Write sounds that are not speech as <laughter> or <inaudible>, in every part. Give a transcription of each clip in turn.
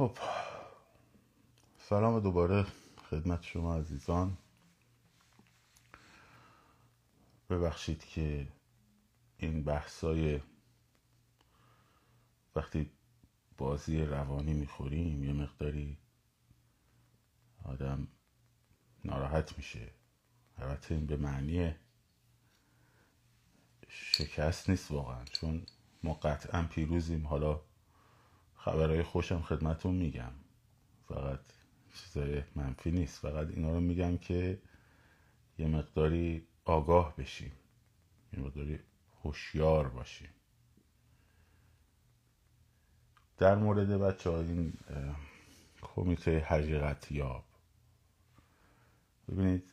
خب. سلام دوباره خدمت شما عزیزان. ببخشید که این بحثای وقتی بازی روانی می‌خوریم یه مقداری آدم ناراحت میشه. البته این به معنی شکست نیست واقعا چون ما قطعا پیروزیم. حالا خبرهای خوشم خدمتون میگم. فقط چیزای منفی نیست. فقط اینا رو میگم که یه مقداری آگاه بشیم. یه مقداری هوشیار باشیم. در مورد بچه ها این کمیته حقیقت یاب. ببینید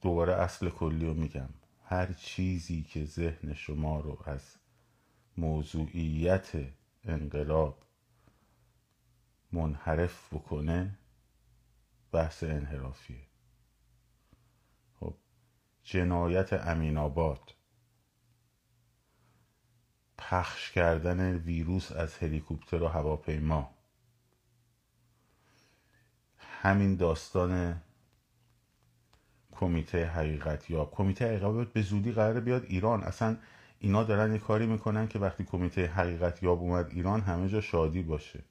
دوباره اصل کلی رو میگم. هر چیزی که ذهن شما رو از موضوعیت انقلاب منحرف بکنه بحث انحرافیه. خب جنایت امین آباد. پخش کردن ویروس از هلیکوپتر و هواپیما. همین داستان کمیته حقیقت یا کمیته حقیقت به زودی قراره بیاد ایران. اصلا اینا دارن یه کاری می‌کنن که وقتی کمیته حقیقت یاب اومد ایران همه جا شادی باشه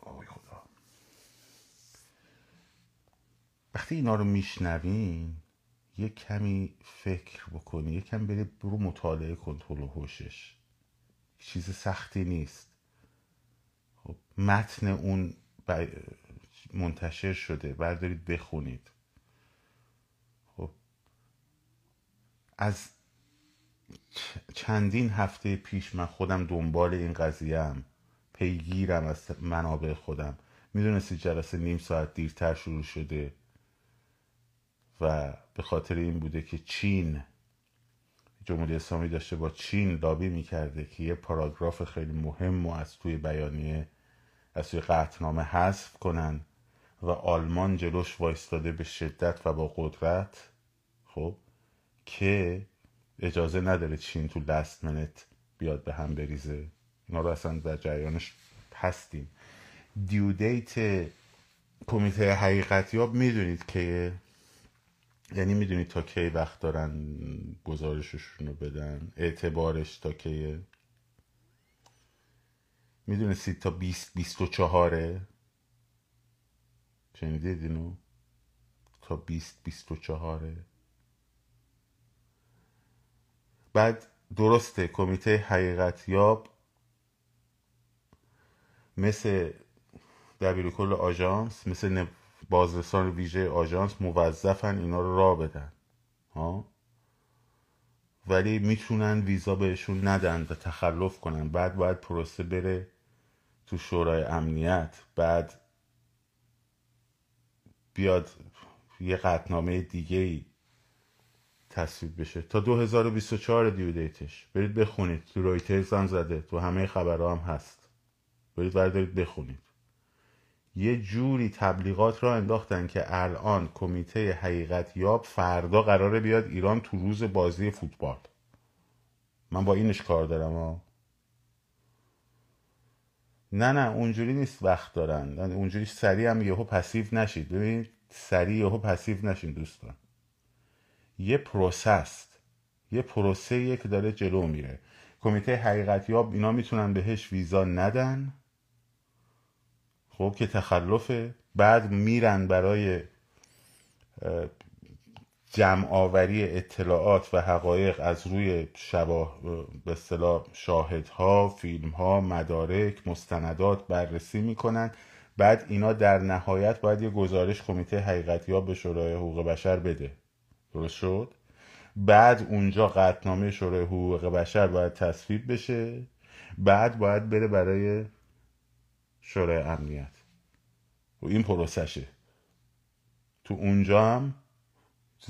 آی خدا وقتی اینا رو میشنوین یه کمی فکر بکنی یه کمی بری برو مطالعه کن طول و حوشش چیز سختی نیست. خب متن اون منتشر شده بردارید بخونید. خب از چندین هفته پیش من خودم دنبال این قضیه پیگیرم از منابع خودم. می‌دونستی جلسه نیم ساعت دیرتر شروع شده. و به خاطر این بوده که چین جمهوری اسلامی داشته با چین لابی می‌کرده که یه پاراگراف خیلی مهم و از توی بیانیه از توی قطعنامه حذف کنن و آلمان جلوش وایستاده به شدت و با قدرت خب که اجازه نداره چین تو لست منت بیاد به هم بریزه. اینا رو اصلا در جریانش هستیم. دیو دیت کمیته حقیقتیاب می‌دونید که یعنی می‌دونید تا کی وقت دارن گزارششون رو بدن؟ اعتبارش تا کیه؟ می‌دونستید تا 20 24 شنیدید اینو؟ تا 20 24 بعد درسته کمیته حقیقت یاب مثل دبیرکل آژانس مثل بازرسان ویژه آژانس موظفن اینا رو راه بدن. ها؟ ولی می‌تونن ویزا بهشون ندن و تخلف کنن. بعد باید پروسه بره تو شورای امنیت. بعد بیاد یه قطنامه دیگه ای تصویب بشه. تا 2024 دیو دیتش. برید بخونید. تو رایترز هم زده. تو همه خبرها هم هست. برید بردارید بخونید. یه جوری تبلیغات را انداختن که الان کمیته حقیقت یاب فردا قراره بیاد ایران تو روز بازی فوتبال. من با اینش کار دارم ها نه نه اونجوری نیست وقت دارن. اونجوری سریع هم یهو passive نشید. ببینید سریع یهو passive نشین دوستان. یه پروسست یه پروسه که داره جلو میره. کمیته حقیقت یاب اینا می‌تونن بهش ویزا ندن. خب که تخلفه بعد میرن برای جمع آوری اطلاعات و حقایق از روی شباه به اصطلاح شاهدها فیلمها مدارک مستندات بررسی می‌کنن. بعد اینا در نهایت باید یه گزارش کمیته حقیقتی ها به شورای حقوق بشر بده. درست شد؟ بعد اونجا قطنامه شورای حقوق بشر باید تصویب بشه. بعد باید بره برای شورای امنیت. و این پروسشه. تو اونجا هم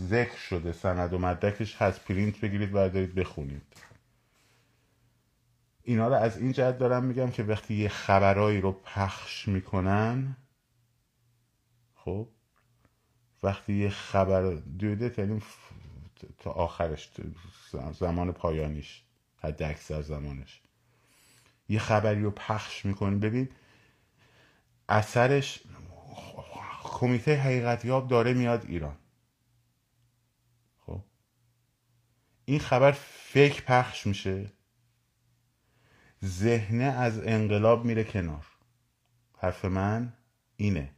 ذکر شده سند و مدرکش هست. پرینت بگیرید بردارید بخونید. اینا رو از این جهت دارم میگم که وقتی یه خبرایی رو پخش می‌کنن خب وقتی یه خبر دیوده یعنی تا آخرش زمان پایانیش حد اکثر زمانش. یه خبری رو پخش می‌کنی. ببین اثرش کمیته حقیقتیاب داره میاد ایران. خب؟ این خبر فیک پخش میشه. ذهنه از انقلاب میره کنار. حرف من اینه.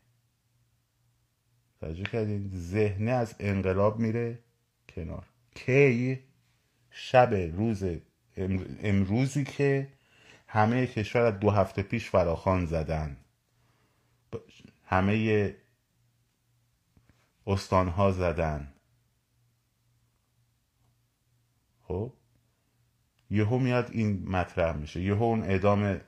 توجه کردین؟ ذهنه از انقلاب میره کنار. کی شب روز امروزی که همه کشور دو هفته پیش فراخان زدن. همه استانها زدن. خب؟ یهو میاد این مطرح میشه. یهو اون اعدام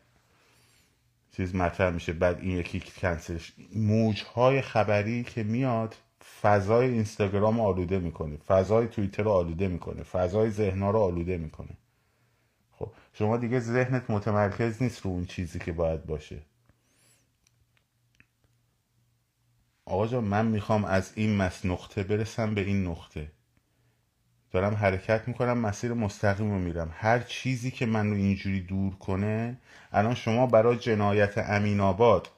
چیز مطرح میشه. بعد این یکی کنسلش. موجهای خبری که میاد فضای اینستاگرام آلوده می‌کنه. فضای توییتر رو آلوده می‌کنه. فضای ذهنها رو آلوده می‌کنه. خب شما دیگه ذهنت متمرکز نیست رو اون چیزی که باید باشه. آقا جان من می‌خوام از این مس نقطه برسم به این نقطه. دارم حرکت می‌کنم مسیر مستقیم رو میرم. هر چیزی که من رو اینجوری دور کنه الان شما برای جنایت امین آباد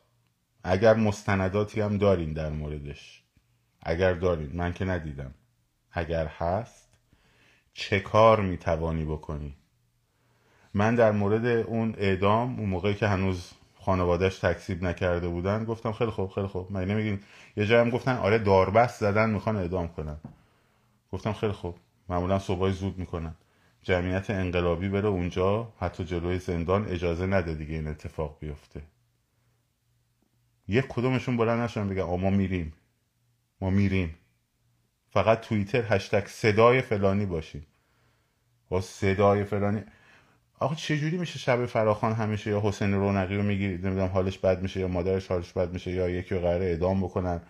اگر مستنداتی هم دارین در موردش. اگر دارین من که ندیدم. اگر هست چه کار می‌توانی بکنی؟ من در مورد اون اعدام اون موقعی که هنوز خانوادهش تکسیب نکرده بودن گفتم خیلی خوب خیلی خوب. من نمیگین؟ یه جایی هم گفتن آره داربست زدن می‌خوان اعدام کنن. گفتم خیلی خوب. معمولا صبح زود می‌کنن. جمعیت انقلابی بره اونجا حتی جلوی زندان اجازه نده دیگه این اتفاق بیفته. یک کدومشون بلند نشون بگن ما میریم. ما میریم. فقط توییتر هشتگ صدای فلانی باشیم. با صدای فلانی آقا چجوری میشه شب فراخان همیشه یا حسین رونقی رو می‌گیرید نمی‌دونم حالش بد میشه یا مادرش حالش بد میشه یا یکی رو قراره اعدام بکنن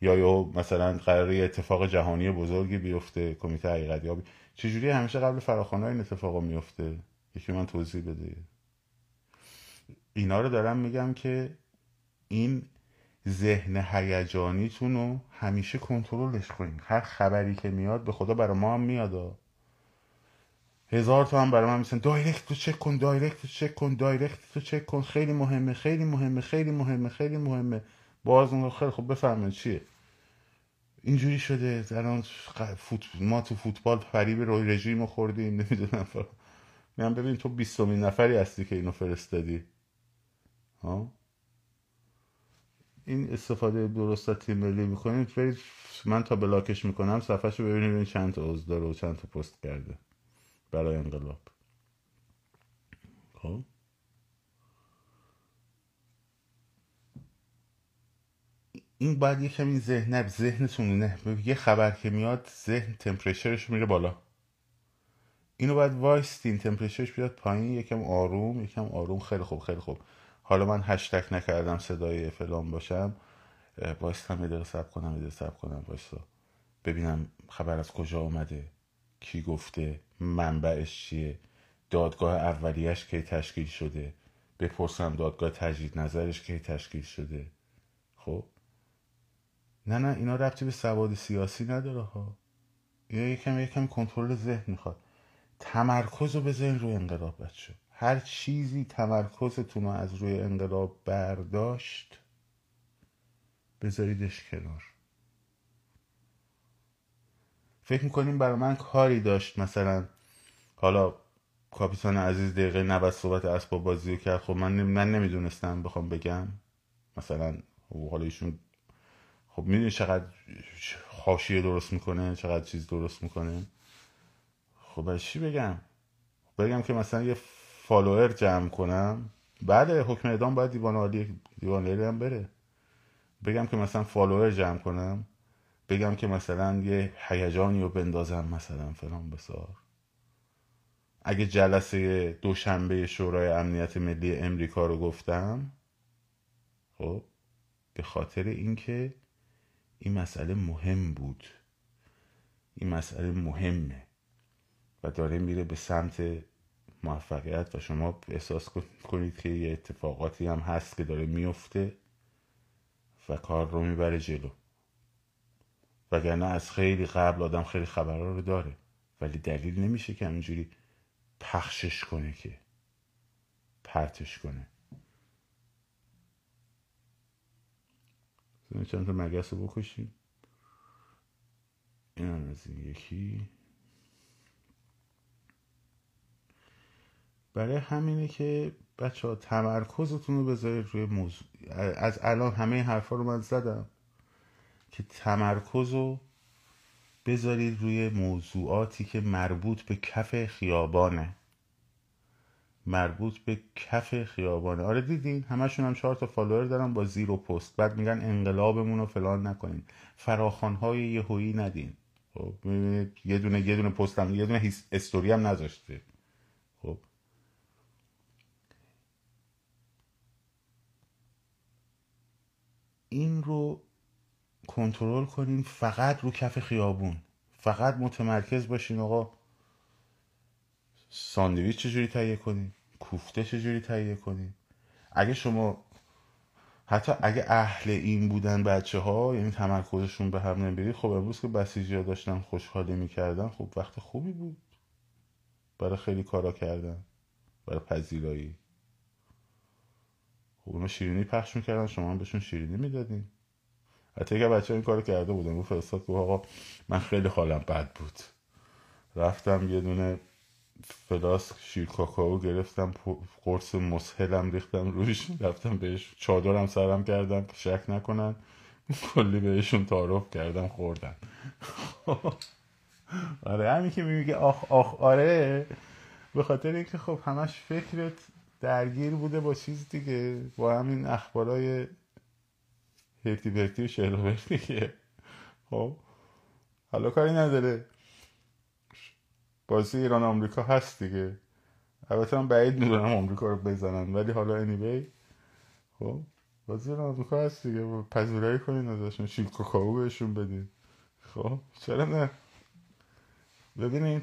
یا یا مثلا قراره اتفاق جهانی بزرگی بیفته کمیته حقیقت یابی چجوری همیشه قبل فراخوان این اتفاق میفته یکی من توضیح بده. اینا رو دارم میگم که این ذهن هیجانیتون رو همیشه کنترلش کنین. هر خبری که میاد به خدا برای ما هم میاد. هزار تا هم برای من میسن. direct رو چک کن direct رو چک کن direct رو چک کن. خیلی مهمه خیلی مهمه خیلی مهمه خیلی مهمه. باز اون خیلی خوب بفهمه چیه. اینجوری شده. الان فوت... ما تو فوتبال فریب روی رژیم خوردیم. نمی‌دونم. میگم ببین تو بیستمین نفری هستی که اینو فرستادی. ها؟ این استفاده درست از تیم ملی می‌کنید. برید من تا بلاکش می‌کنم. صفحه رو ببینید چند تا عضو داره و چند تا پست کرده. برای انقلاب. خب؟ این باید یه کمی ذهن ذهنتون نه. یه خبر که میاد ذهن تمپریچرش میره بالا. اینو باید وایستین تمپریچرش بیاد پایین. یکم آروم یکم آروم. خیلی خوب خیلی خوب. حالا من هشتک نکردم صدای فلان باشم. وایستم یه دقیقه سب کنم یه دقیقه سب کنم وایستا. ببینم خبر از کجا آمده کی گفته منبعش چیه؟ دادگاه اولیش کی تشکیل شده؟ بپرسم دادگاه تجدید نظرش کی تشکیل شده؟ خب؟ نه نه اینا ربطی به سواد سیاسی نداره ها. یا یکم یکم کنترل ذهن می‌خواد. تمرکز رو بذارین روی انقلاب بچه. هر چیزی تمرکزتون رو از روی انقلاب برداشت بذاریدش کنار. فکر می‌کنیم برای من کاری داشت مثلا. حالا کاپیتان عزیز دقیقه 90 صحبت اسباب بازی رو کرد. خب من, من نمی‌دونستم بخوام بگم. مثلا حالا ایشون خب می‌دونی چقدر حاشیه درست می‌کنه چقدر چیز درست می‌کنه. خب چی بگم؟ بگم که مثلا یه follower جمع کنم. بعد حکم اعدام باید دیوان عالی دیوان عالی هم بره. بگم که مثلا follower جمع کنم. بگم که مثلا یه هیجانی رو بندازم مثلا فلان بیسار. اگه جلسه دوشنبه شورای امنیت ملی امریکا رو گفتم خب به خاطر اینکه این مسئله مهم بود. این مسئله مهمه و داره میره به سمت موفقیت و شما احساس کنید که یه اتفاقاتی هم هست که داره میفته و کار رو می‌بره جلو. وگرنه از خیلی قبل آدم خیلی خبرها رو داره. ولی دلیل نمیشه که همینجوری پخشش کنه که پرتش کنه. چند تا مگس رو بکشیم. این هم از این یکی. برای همینه که بچه ها تمرکزتون رو بذارید روی موضوع. از الان همه حرفا رو من زدم. که تمرکز رو بذارید روی موضوعاتی که مربوط به کف خیابانه. مربوط به کف خیابانه. آره دیدین همشون هم چهار تا فالوور دارن با زیرو پست. بعد میگن انقلابمون رو فلان نکنین. فراخان های یهویی ندین. خب یه دونه یه دونه پست هم یه دونه استوری هم نذاشته. خب. این رو کنترل کنین فقط رو کف خیابون. فقط متمرکز باشین آقا. ساندویچ چجوری تهیه کنین کوفته چجوری تهیه کنین اگه شما حتی اگه اهل این بودن بچه ها یعنی تمرکزشون به هم نمیری خب امروز که بسیجی ها داشتن خوشحالی می‌کردن خب وقت خوبی بود برای خیلی کارا کردن برای پذیرایی. خب اونا شیرینی پخش می‌کردن شما هم بهشون شیرینی می‌دادین. حتی اگه بچه این کارو کرده بودن اون فرستاد که آقا من خیلی حالم بد بود. رفتم یه دونه فلاسک شیر کاکائو گرفتم قرص مسهلم ریختم روش رفتم بهش چادرم سرم کردم که شک نکنن. کلی بهشون تعارف کردم خوردن. <laughs> آره همین که میگه آخ آخ آره. به خاطر اینکه خب همش فکرت درگیر بوده با چیز دیگه با همین اخبارای هرتی برتی و شهر دیگه. خب؟ حالا کاری نداره. بازی ایران آمریکا هست دیگه. البته من بعید می‌دونم آمریکا رو بزنن ولی حالا انیوی خب؟ بازی ایران آمریکا هست دیگه. پذیرایی کنین ازشون شیل کوکاو بهشون بدین. خب؟ چرا نه؟ ببینین.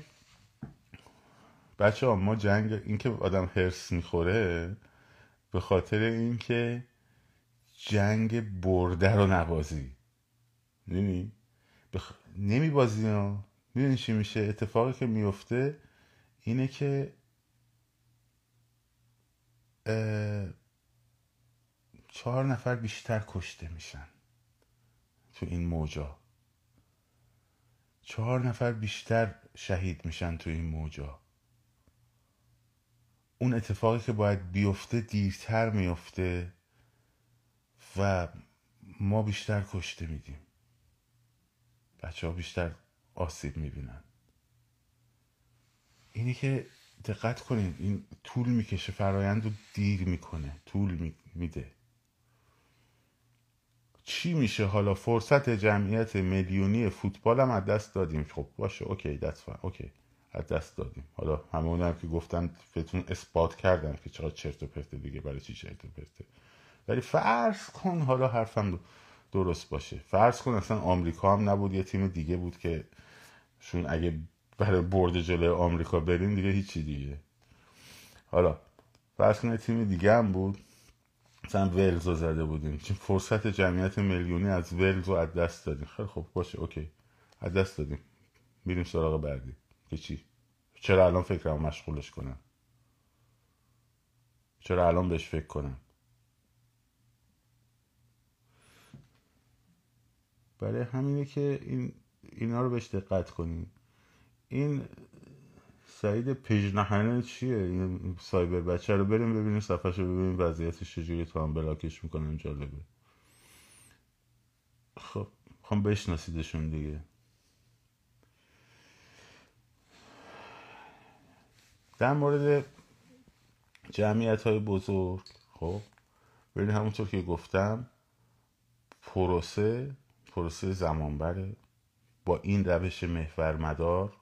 بچه ها ما جنگ اینکه آدم هرس می‌خوره به خاطر اینکه جنگ برده رو نبازی. نمی بخ... نمی بازی ها. می‌دونی چی میشه؟ اتفاقی که میفته اینه که چهار نفر بیشتر کشته میشن تو این موجا. چهار نفر بیشتر شهید میشن تو این موجا. اون اتفاقی که باید بیفته دیرتر میفته و ما بیشتر کشته میدیم. بچه ها بیشتر آسیب می‌بینن. اینی که دقت کنید این طول می‌کشه فرایند رو دیر می‌کنه طول میده. چی میشه؟ حالا فرصت جمعیت میلیونی فوتبال هم از دست دادیم. خب باشه اوکی دست اوکی از دست دادیم. حالا همون هم که گفتن بهتون اثبات کردن که چرا چرت و پرته دیگه برای چی چرت و پرته؟ ولی فرض کن حالا حرفم درست باشه. فرض کن اصلا آمریکا هم نبود یه تیم دیگه بود که شون اگه برای برد جلوی آمریکا بریم دیگه هیچی دیگه. حالا فرض کن تیم دیگه هم بود. مثلا ولز رو زده بودیم. چون فرصت جمعیت میلیونی از ولز رو از دست دادیم. خیلی خب باشه اوکی. از دست دادیم. میریم سراغ بعدی. که چی؟ چرا الان فکرم مشغولش کنم چرا الان بهش فکر کنم برای همینه که این اینا رو بهش دقت کنین این سعید پژنهنه چیه؟ این سایبر بچه رو بریم ببینیم صفحه رو ببینیم وضعیتش چجوری تو هم بلاکش می‌کنن جالبه. خب خب بشناسیدشون دیگه. در مورد جمعیت های بزرگ خب ببینید همونطور که گفتم پروسه پروسه زمانبره با این روش محور مدار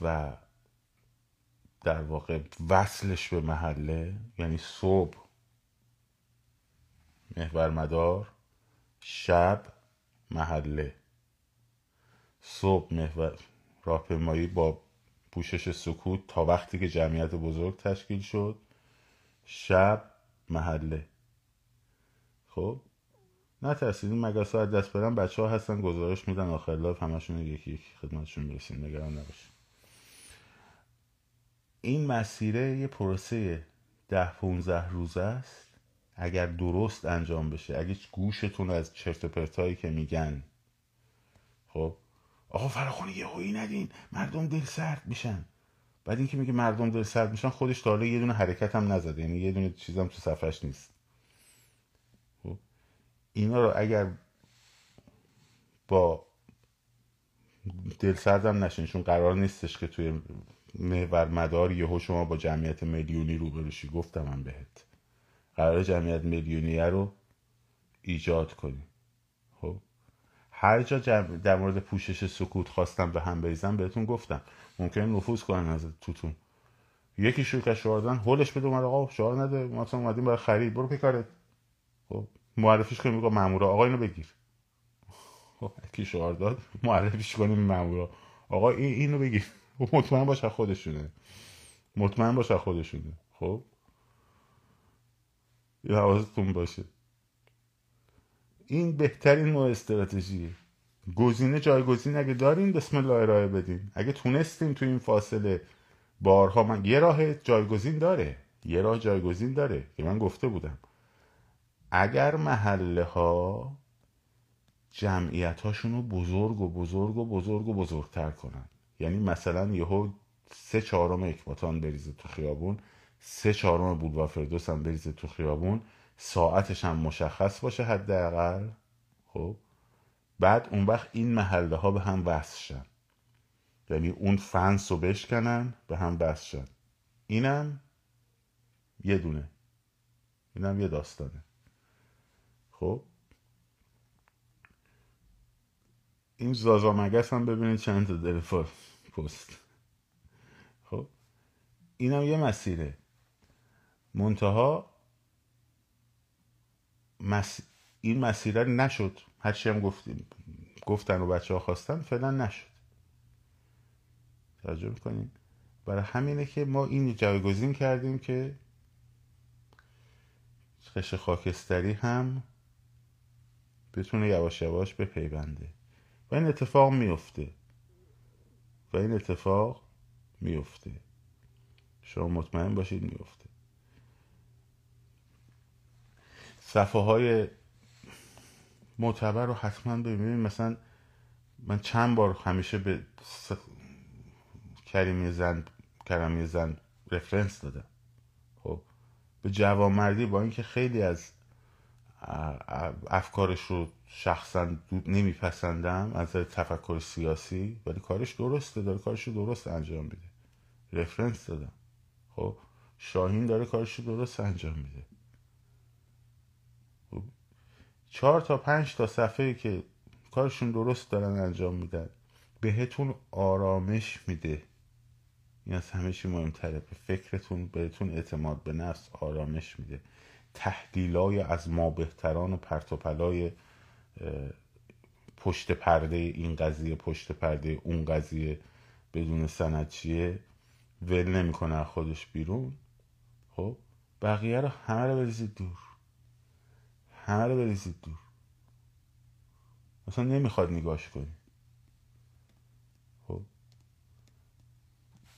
و در واقع وصلش به محله یعنی صبح محور مدار شب محله. صبح محور راهپیمایی با پوشش سکوت تا وقتی که جمعیت بزرگ تشکیل شد شب محله. خب؟ نترسید. این مگس ها دست برن بچه ها هستن گزارش میدن آخر live همشون یکی یکی خدمتشون می‌رسیم. نگران نباشید. این مسیره یه پروسه ده 15 روزه است. اگر درست انجام بشه اگه گوشتون از چرت پرتایی که میگن. خب؟ آقا فراخونی یه هویی ندین. مردم دل سرد میشن. بعد اینکه میگه مردم دل سرد میشن خودش تا یه دونه حرکت هم نزده. یعنی یه دونه چیزم تو صفحش نیست. اینا رو اگر با دل سردم نشین چون قرار نیستش که توی محور مدار یهو شما با جمعیت میلیونی روبرو شی گفتم من بهت. قرار جمعیت میلیونیه رو ایجاد کنی. خب؟ هر جا جمع در مورد پوشش سکوت خواستم به هم بریزم بهتون گفتم. ممکن نفوذ کنن از توتون. یکی شعار دادن هولش بده اومد آقا شعار نده. ما اصلا اومدیم برای خرید. برو پیکارت خب؟ معرفیش کنیم میگه مامورا آقا اینو بگیر. <laughs> کی شعار داد؟ معرفیش کنیم مامورا. آقا این اینو بگیر. <laughs> مطمئن باش خودشونه. مطمئن باش خودشونه. خب؟ یا حواستون باشه. این بهترین نوع استراتژیه. گزینه جایگزین اگه داریم بسم الله ارائه بدیم اگه تونستیم تو این فاصله بارها من یه راه جایگزین داره. یه راه جایگزین داره. که من گفته بودم. اگر محله ها جمعیت هاشون رو بزرگ و بزرگ و بزرگ و بزرگتر کنن. یعنی مثلا یهو سه چهارم اکباتان بریزه تو خیابون سه چهارم بولوار فردوس هم بریزه تو خیابون ساعتش هم مشخص باشه حداقل. خب؟ بعد اون وقت این محله ها به هم وصل شن. یعنی اون فنس رو بشکنن به هم وصل شن. اینم یه دونه. اینم یه داستانه. خب. این زازا مگس هم ببینید چند تا داره پست. خب. اینم یه مسیره. منتها مس... این مسیره نشد. هرچی هم گفتیم. گفتن و بچه ها خواستن فعلا نشد. توجه می‌کنیم برای همینه که ما این جایگزین کردیم که خش خاکستری هم بتونه یواش یواش بپیونده. و این اتفاق میفته. و این اتفاق میفته. شما مطمئن باشید میفته. صفحه های معتبر رو حتما ببینید. مثلا من چند بار همیشه به کریمی زن کریمی زن رفرنس دادم. خب به جوانمردی با اینکه خیلی از افکارش رو شخصا نمیپسندم از تفکر سیاسی ولی کارش درسته داره کارش رو درست انجام میده. رفرنس دادم. خب شاهین داره کارش رو درست انجام میده. خب چهار تا پنج تا صفحه که کارشون درست دارن انجام میدن بهتون آرامش میده. این از همه چی مهمتره. به فکرتون بهتون اعتماد به نفس آرامش میده. تحلیلای از ما بهتران و پرتوپلای پشت پرده این قضیه پشت پرده اون قضیه بدون سند چیه؟ ول نمی‌کنه خودش بیرون. خب؟ بقیه رو همه رو بریزید دور. همه رو بریزید دور. اصلا نمی‌خواد نگاش کنی. خب؟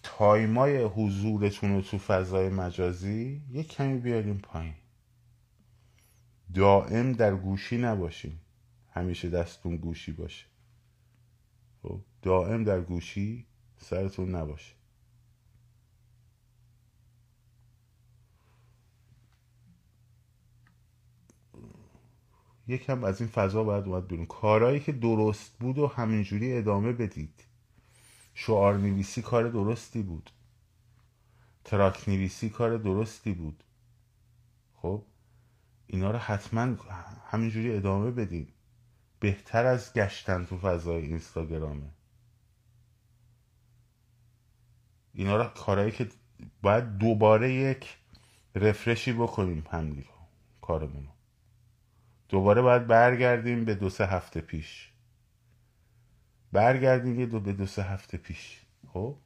تایمای حضورتون رو تو فضای مجازی یه کمی بیاریم پایین. دائم در گوشی نباشین همیشه دستون گوشی باشه. خب دائم در گوشی سرتون نباشه. یکم از این فضا باید اومد بیرون. کارهایی که درست بود و همینجوری ادامه بدید. شعار نویسی کار درستی بود. تراک نویسی کار درستی بود. خب؟ اینا رو حتما همینجوری ادامه بدید بهتر از گشتن تو فضای اینستاگرامه. اینا رو کارهایی که باید دوباره یک رفرشی بکنیم هم کارمونو دوباره باید برگردیم به دو سه هفته پیش. برگردیم یه دو به دو سه هفته پیش. خب؟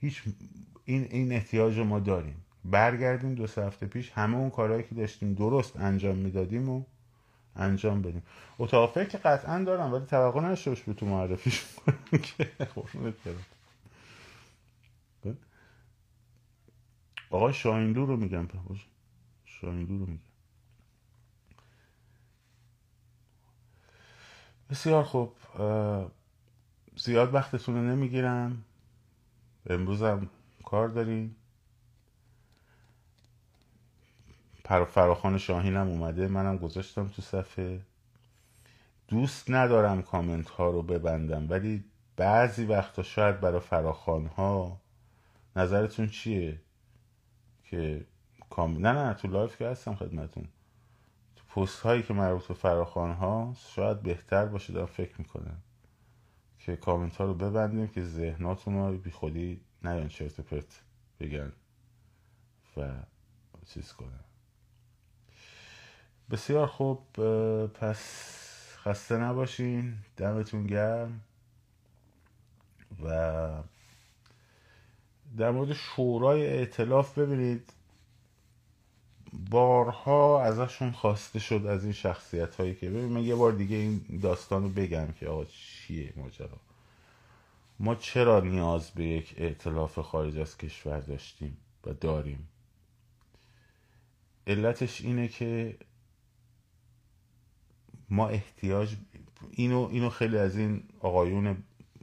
هیچ این این احتیاج ما داریم. برگردیم دو سه هفته پیش همه اون کارهایی که داشتیم درست انجام می‌دادیم و انجام بدیم. اتاق فکر که قطعا دارم ولی توقع نشوش به تو معرفیش که <laughs> آقای شاهیندو رو میگم شاهینلو رو میگم. بسیار خوب. زیاد وقتتون رو نمی‌گیرم. امروزم کار داریم فراخوان شاهینم اومده منم گذاشتم تو صفحه. دوست ندارم کامنت ها رو ببندم ولی بعضی وقتا شاید برای فراخوان ها نظرتون چیه؟ که کام... نه نه تو live که هستم خدمتتون. تو پست هایی که مربوط به فراخوان ها شاید بهتر باشه دارم فکر می‌کنم. که کامنت ها رو ببندیم که ذهناتون رو بی خودی نیان چرت پرت بگن و چیز کنن. بسیار خوب پس خسته نباشین دمتون گرم. و در مورد شورای اعتلاف ببینید بارها ازشون خواسته شد از این شخصیت هایی که ببین من یه بار دیگه این داستان رو بگم که آقا چیه ماجرا. ما چرا نیاز به یک اعتلاف خارج از کشور داشتیم و داریم؟ علتش اینه که ما احتیاج اینو اینو خیلی از این آقایون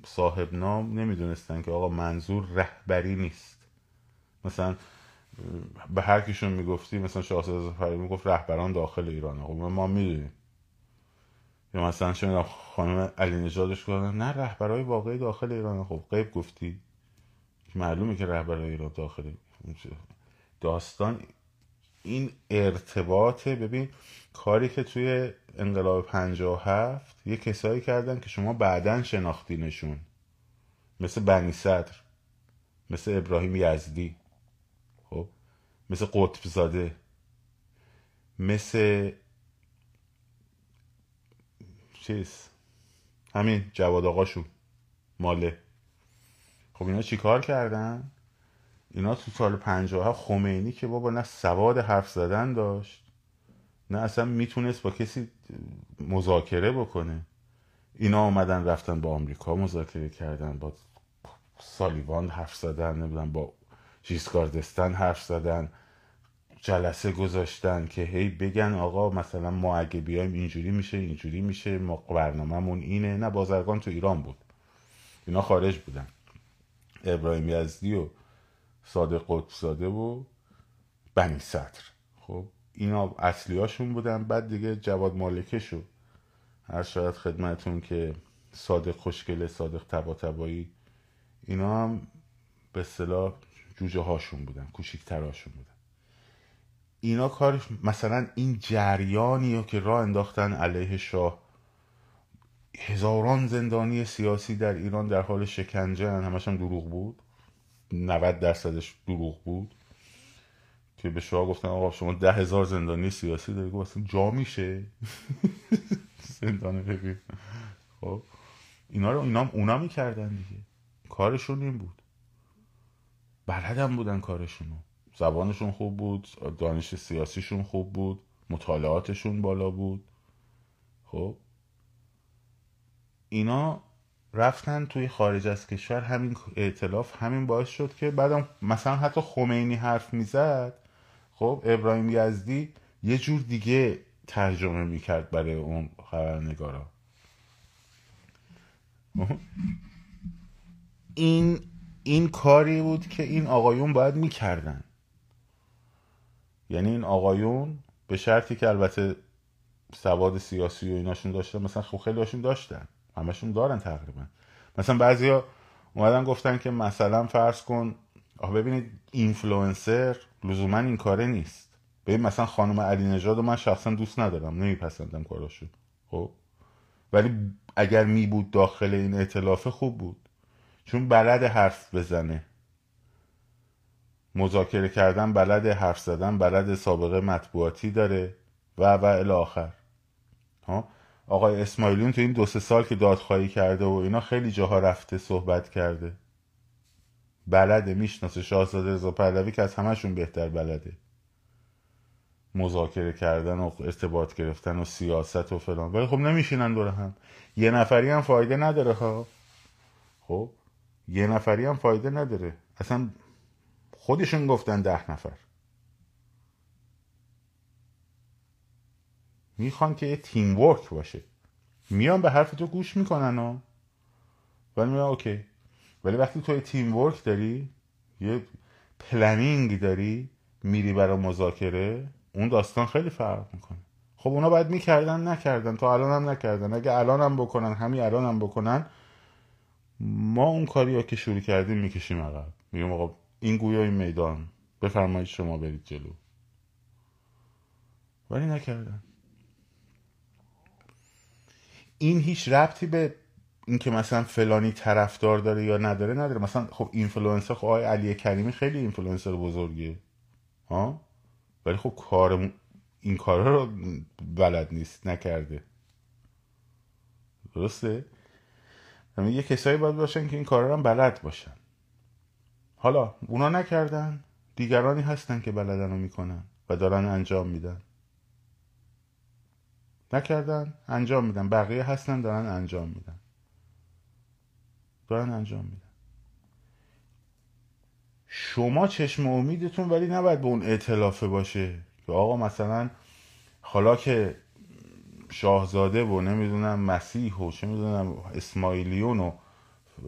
صاحب نام نمی‌دونستن که آقا منظور رهبری نیست. مثلا به هر کیشون می‌گفتی مثلا شاهزاده ظفری می‌گفت رهبران داخل ایران خب ما می‌دونیم. یا مثلا شما خانم علی نژادش گفتن نه رهبرای واقعی داخل ایران خب غیب گفتی. معلومه که رهبرای ایران داخل داستان این ارتباطه. ببین کاری که توی انقلاب پنجاه هفت یه کسایی کردن که شما بعدا شناختینشون. مثل بنی صدر مثل ابراهیم یزدی خب؟ مثل قطب زاده مثل چیز؟ همین جواد آقاشون ماله. خب اینا چیکار کردن؟ اینا تو سال پنجاه خمینی که بابا نه سواد حرف زدن داشت نه اصلا می‌تونست با کسی مذاکره بکنه. اینا آمدن رفتن با آمریکا مذاکره کردن با سالیوان حرف زدن نمی‌دونم با دستن حرف زدن جلسه گذاشتن که هی بگن آقا مثلا ما اگه بیایم اینجوری میشه اینجوری میشه ما برنامهمون اینه. نه بازرگان تو ایران بود. اینا خارج بودن. ابراهیم یزدی و صادق قطب و بنی صدر. خب؟ اینا اصلیاشون بودن. بعد دیگه جواد مالکه شد هر شاید خدمتون که صادق خوشگله صادق تبا تبایی اینا هم به صلاح جوجه هاشون بودن کوچیکتراشون بودن. اینا کار مثلا این جریانی که راه انداختن علیه شاه هزاران زندانی سیاسی در ایران در حال شکنجه همش هم دروغ بود. 90 درصدش دروغ بود. که به شاه گفتن آقا شما ده هزار زندانی سیاسی داری گفت جا میشه. <laughs> زندانه ببین خب. اینا رو اینا اونا می‌کردن دیگه. کارشون این بود. بلدم بودن کارشونو زبانشون خوب بود دانش سیاسیشون خوب بود مطالعاتشون بالا بود. خب. اینا رفتن توی خارج از کشور همین اعتلاف همین باعث شد که بعدم مثلا حتی خمینی حرف می‌زد خب ابراهیم یزدی یه جور دیگه ترجمه می‌کرد برای اون خبرنگارا. این این کاری بود که این آقایون باید می‌کردن. یعنی این آقایون به شرطی که البته سواد سیاسی و ایناشون داشتن مثلا خب خیلی هاشون داشتن. همشون دارن تقریبا. مثلا بعضیا اومدن گفتن که مثلا فرض کن آه ببینید اینفلوئنسر لزوما این کاره نیست. ببین مثلا خانم علی نژاد من شخصا دوست ندارم نمیپسندم کاراشو. خب؟ ولی اگر می بود داخل این ائتلافه خوب بود. چون بلد حرف بزنه. مذاکره کردن بلد حرف زدن بلد سابقه مطبوعاتی داره. و و الی آخر آقای اسماعیلیون تو این دو سه سال که دادخواهی کرده و اینا خیلی جاها رفته صحبت کرده. بلده می‌شناسه شاهزاده رضا پهلوی که از همشون بهتر بلده. مذاکره کردن و ارتباط گرفتن و سیاست و فلان. ولی خب نمیشینن دور هم. یه نفری هم فایده نداره ها. خب؟ یه نفری هم فایده نداره. اصلا خودشون گفتن ده نفر. می‌خوان که یه تیم ورک باشه. میان به حرف تو گوش می‌کنن و ولی میان OK. ولی وقتی تو team work داری یه planning داری میری برای مذاکره اون داستان خیلی فرق می‌کنه. خب اونا باید می‌کردن نکردن. تا الان هم نکردن. اگه الان هم بکنن همین الان هم بکنن. ما اون کاری ها که شروع کردیم می‌کشیم عقب. میگم آقا این گوی این میدان. بفرمایید شما برید جلو. ولی نکردن. این هیچ ربطی به اینکه مثلا فلانی طرفدار داره یا نداره نداره. مثلا خب اینفلوئنسر خب آقای علی کریمی خیلی اینفلوئنسر بزرگیه. ها؟ ولی خب کار این کارا رو بلد نیست نکرده. درسته؟ یعنی یه کسایی باید باشن که این کارا رو هم بلد باشن. حالا اونا نکردن دیگرانی هستن که بلدن رو می‌کنن و دارن انجام میدن. نکردن انجام میدن. بقیه هستن دارن انجام میدن. دارن انجام میدن. شما چشم امیدتون ولی نباید به اون اعتلافه باشه. که آقا مثلا حالا که شاهزاده و نمی‌دونم مسیح و چه می‌دونم اسماعیلیون و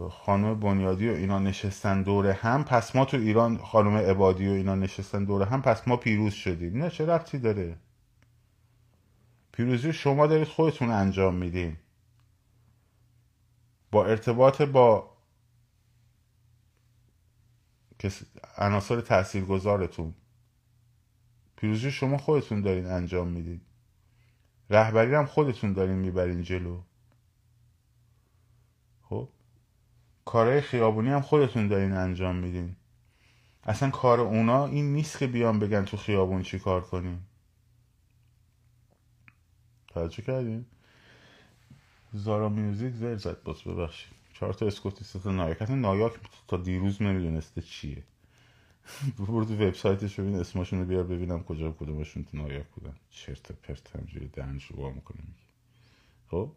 خانم بنیادی و اینا نشستن دوره هم پس ما تو ایران خانم عبادی و اینا نشستن دوره هم پس ما پیروز شدیم. نه چه ربطی داره؟ پیروزی شما دارید خودتون انجام میدین. با ارتباط با عناصر تاثیرگذارتون. پیروزی شما خودتون دارین انجام می‌دید رهبری هم خودتون دارین می‌برین جلو. خب؟ کارهای خیابونی هم خودتون دارین انجام میدین. اصلا کار اونا این نیست که بیان بگن تو خیابون چی کار کنیم. توجه کردین؟ زارا میوزیک زر زد باز ببخشید. چهار تا اسکوتی سه نایاک. حتی نایاک تا دیروز نمی‌دونسته چیه. <laughs> برو تو وبسایتش ببین اسمشون رو بیار ببینم کجا کدومشون تو نایاک بودن. چرت پرت همجوری دهنش رو وا می‌کنه خب؟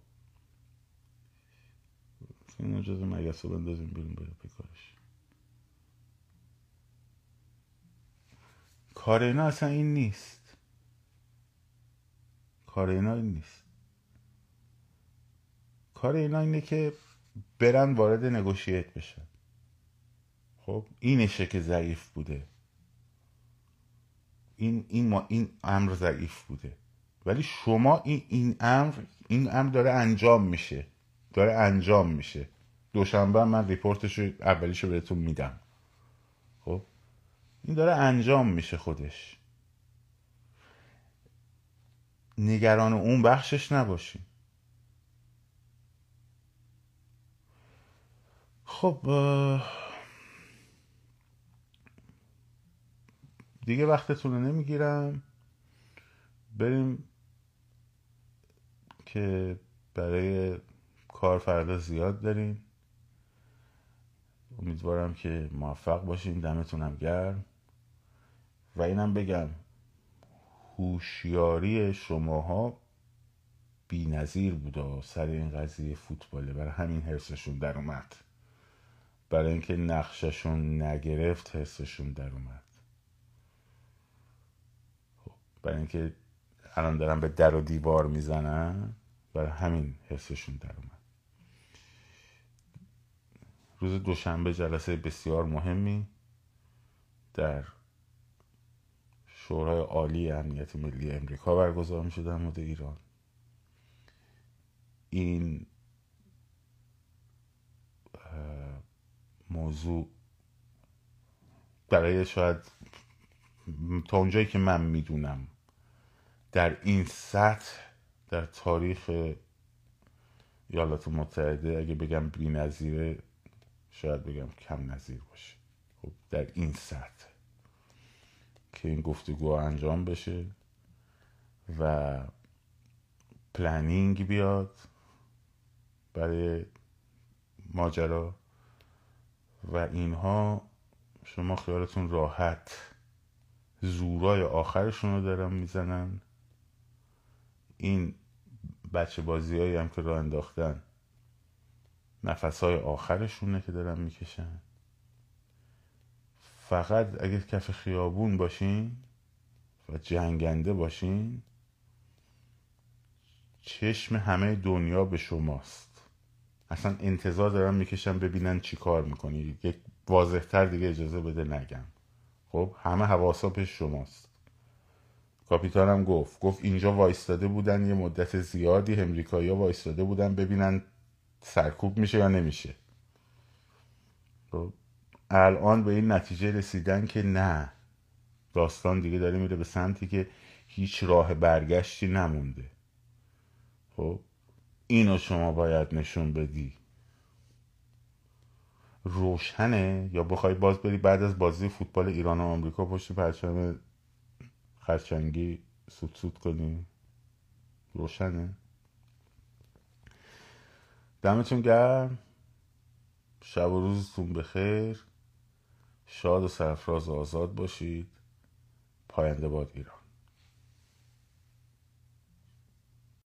این اجازه مگس رو بندازیم بیرون بره بکارش کار اینا اصلا این نیست. کار اینا این نیست. کار اینا اینه که برن وارد نگوشیت بشن. خب اینشه که ضعیف بوده. این این ما این امر ضعیف بوده. ولی شما این این امر این امر داره انجام میشه. داره انجام میشه. دوشنبه من ریپورتش اولیشو بهتون میدم. خب؟ این داره انجام میشه خودش. نگران اون بخشش نباشین. خب دیگه وقتتون رو نمی‌گیرم. بریم که برای کار فردا زیاد داریم امیدوارم که موفق باشین. دمتونم گرم. و اینم بگم هوشیاری شماها بی نظیر بوده سر این قضیه فوتباله. برای همین حرسشون در اومد. برای اینکه نقششون نگرفت حسشون در اومد. خب، برای اینکه الان دارن به در و دیوار می‌زنن برای همین حسشون در اومد. روز دوشنبه جلسه بسیار مهمی در شورای عالی امنیت ملی امریکا برگزار می در مورد ایران. این موضوع برای شاید تا اونجایی که من می‌دونم در این سطح در تاریخ ایالات متحده اگه بگم بی نظیره شاید بگم کم نظیر باشه. خب در این سطح که این گفتگو انجام بشه و پلنینگ بیاد برای ماجرا. و اینها شما خیالتون راحت. زورای آخرشون رو دارن می‌زنن. این بچه بازی هایی هم که راه انداختن نفس های آخرشونه که دارن می‌کشن. فقط اگه کف خیابون باشین و جنگنده باشین چشم همه دنیا به شماست. اصلا انتظار دارم می‌کشم ببینن چی کار می‌کنی. یک واضحتر دیگه اجازه بده نگم. خب همه حواسا به شماست. کاپیتانم گفت. گفت اینجا وایستاده بودن یه مدت زیادی امریکایی وایستاده بودن ببینن سرکوب میشه یا نمیشه. خب الان به این نتیجه رسیدن که نه. داستان دیگه داره میره به سمتی که هیچ راه برگشتی نمونده. خب اینو شما باید نشون بدی. روشنه؟ یا بخوای باز بری بعد از بازی فوتبال ایران و آمریکا پشت پرچم خرچنگی سود سود کنی؟ روشنه؟ دمتون گرم. شب و روزتون بخیر. شاد و سرفراز و آزاد باشید. پاینده باد ایران.